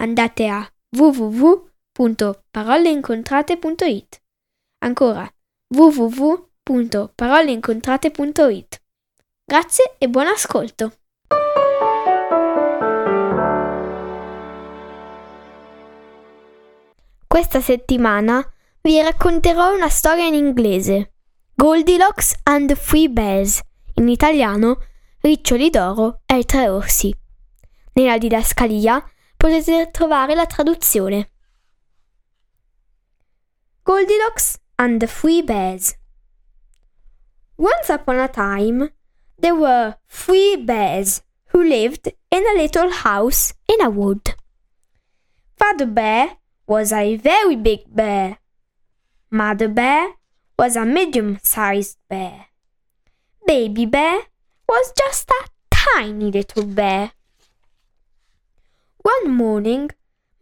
andate a www.paroleincontrate.it. Ancora www.paroleincontrate.it. Grazie e buon ascolto. Questa settimana vi racconterò una storia in inglese. Goldilocks and the Three Bears, in italiano Riccioli d'oro e i tre orsi. Nella didascalia potete trovare la traduzione. Goldilocks and the Three Bears. Once upon a time, there were three bears who lived in a little house in a wood. Father Bear was a very big bear. Mother Bear was a medium sized bear. Baby Bear was just a tiny little bear. One morning,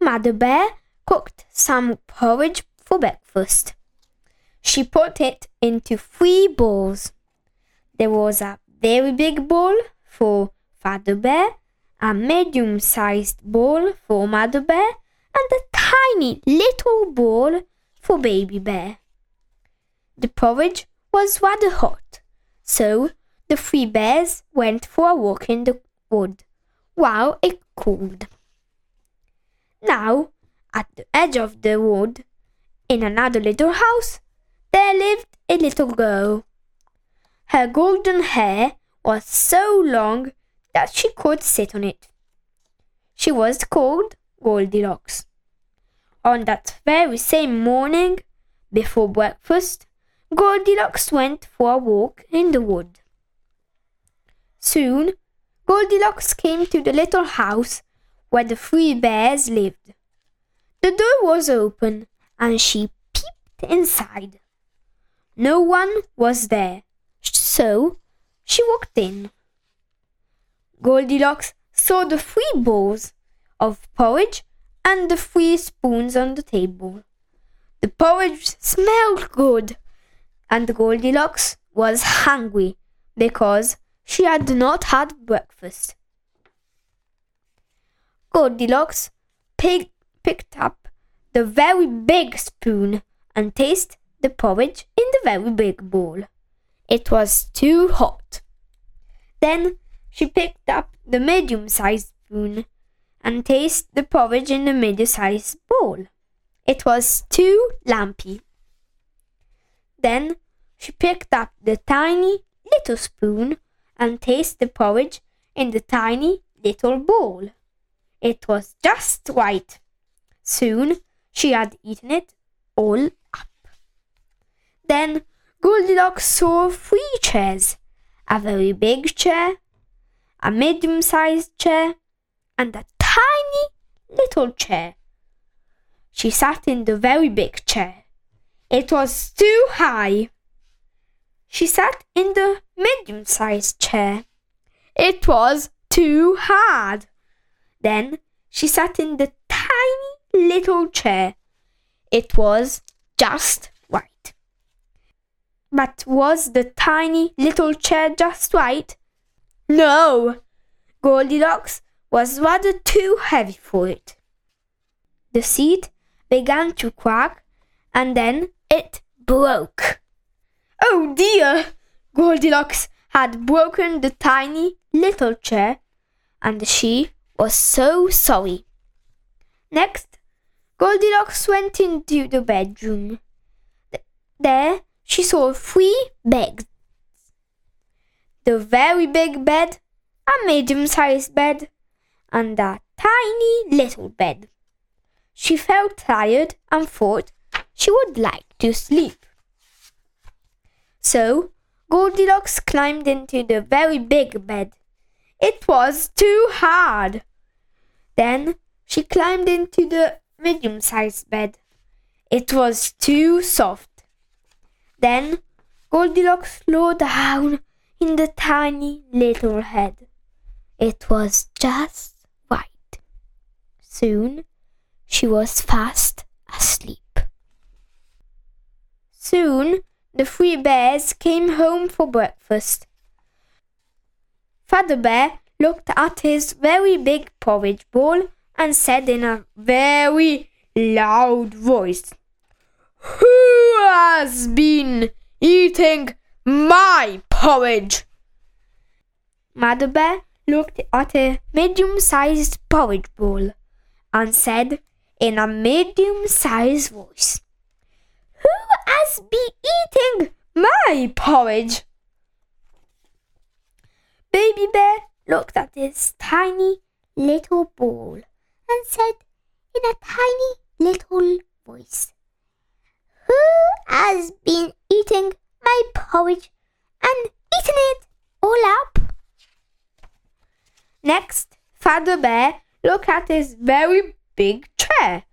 Mother Bear cooked some porridge for breakfast. She put it into three bowls. There was a very big bowl for Father Bear, a medium sized bowl for Mother Bear, and a tiny little bowl for Baby Bear. The porridge was rather hot, so the three bears went for a walk in the wood while it cooled. Now, at the edge of the wood, in another little house, there lived a little girl. Her golden hair was so long that she could sit on it. She was called Goldilocks. On that very same morning, before breakfast, Goldilocks went for a walk in the wood. Soon, Goldilocks came to the little house where the three bears lived. The door was open and she peeped inside. No one was there, so she walked in. Goldilocks saw the three bowls of porridge and the three spoons on the table. The porridge smelled good, and Goldilocks was hungry because she had not had breakfast. Goldilocks pig- picked up the very big spoon and tasted the porridge in the very big bowl. It was too hot. Then she picked up the medium sized spoon and tasted the porridge in the medium sized bowl. It was too lumpy. Then she picked up the tiny little spoon and tasted the porridge in the tiny little bowl. It was just right. Soon she had eaten it all up. Then Goldilocks saw three chairs a very big chair, a medium sized chair, and a tiny little chair. She sat in the very big chair. It was too high. She sat in the medium sized chair. It was too hard. Then she sat in the tiny little chair. It was just right. But was the tiny little chair just right? No! Goldilocks was rather too heavy for it. The seat began to crack and then it broke. Oh dear! Goldilocks had broken the tiny little chair and she was so sorry. Next, Goldilocks went into the bedroom. Th- there she saw three beds. The very big bed, a medium sized bed, and a tiny little bed. She felt tired and thought she would like to sleep. So Goldilocks climbed into the very big bed. It was too hard. Then she climbed into the medium sized bed. It was too soft. Then Goldilocks lay down in the tiny little head. It was just right. Soon she was fast asleep. Soon the three bears came home for breakfast. Father Bear looked at his very big porridge bowl and said in a very loud voice, Who has been eating my porridge? Mother Bear looked at a medium sized porridge bowl and said in a medium sized voice, Who has been eating my porridge? Baby Bear looked at his tiny little ball and said in a tiny little voice, Who has been eating my porridge and eaten it all up? Next, Father Bear looked at his very big chair.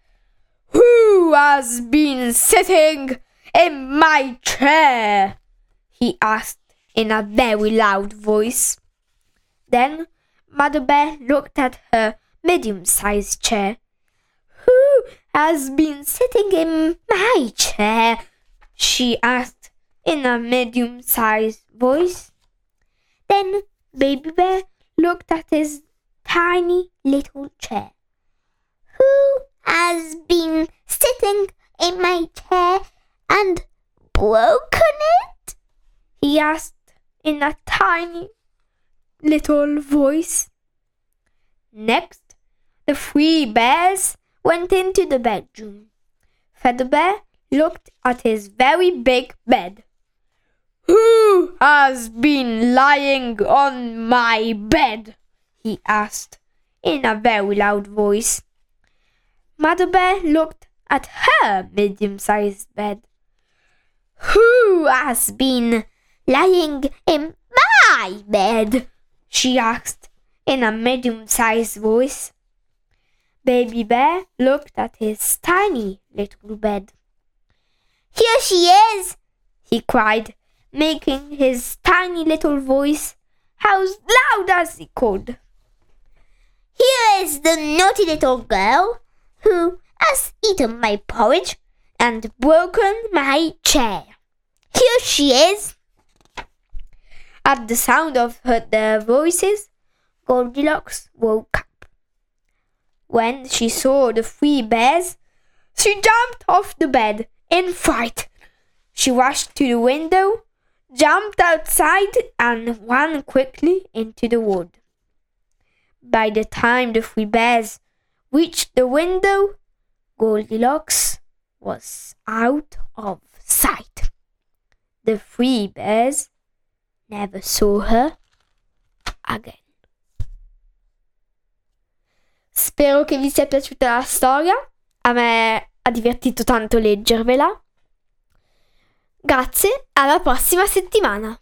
Who has been sitting in my chair? he asked in a very loud voice. Then Mother Bear looked at her medium sized chair. Who has been sitting in my chair? she asked in a medium sized voice. Then Baby Bear looked at his tiny little chair. Who has been sitting in my chair and broken it? he asked in a tiny little voice. Next, the three bears went into the bedroom. Feather Bear looked at his very big bed. Who has been lying on my bed? he asked in a very loud voice. Mother Bear looked at her medium sized bed. Who has been lying in my bed? She asked in a medium sized voice. Baby Bear looked at his tiny little bed. Here she is! he cried, making his tiny little voice as loud as he could. Here is the naughty little girl who has eaten my porridge and broken my chair. Here she is! At the sound of her, their voices, Goldilocks woke up. When she saw the three bears, she jumped off the bed in fright. She rushed to the window, jumped outside, and ran quickly into the wood. By the time the three bears reached the window, Goldilocks was out of sight. The three bears never saw her again. Spero che vi sia piaciuta la storia. A me ha divertito tanto leggervela. Grazie, alla prossima settimana.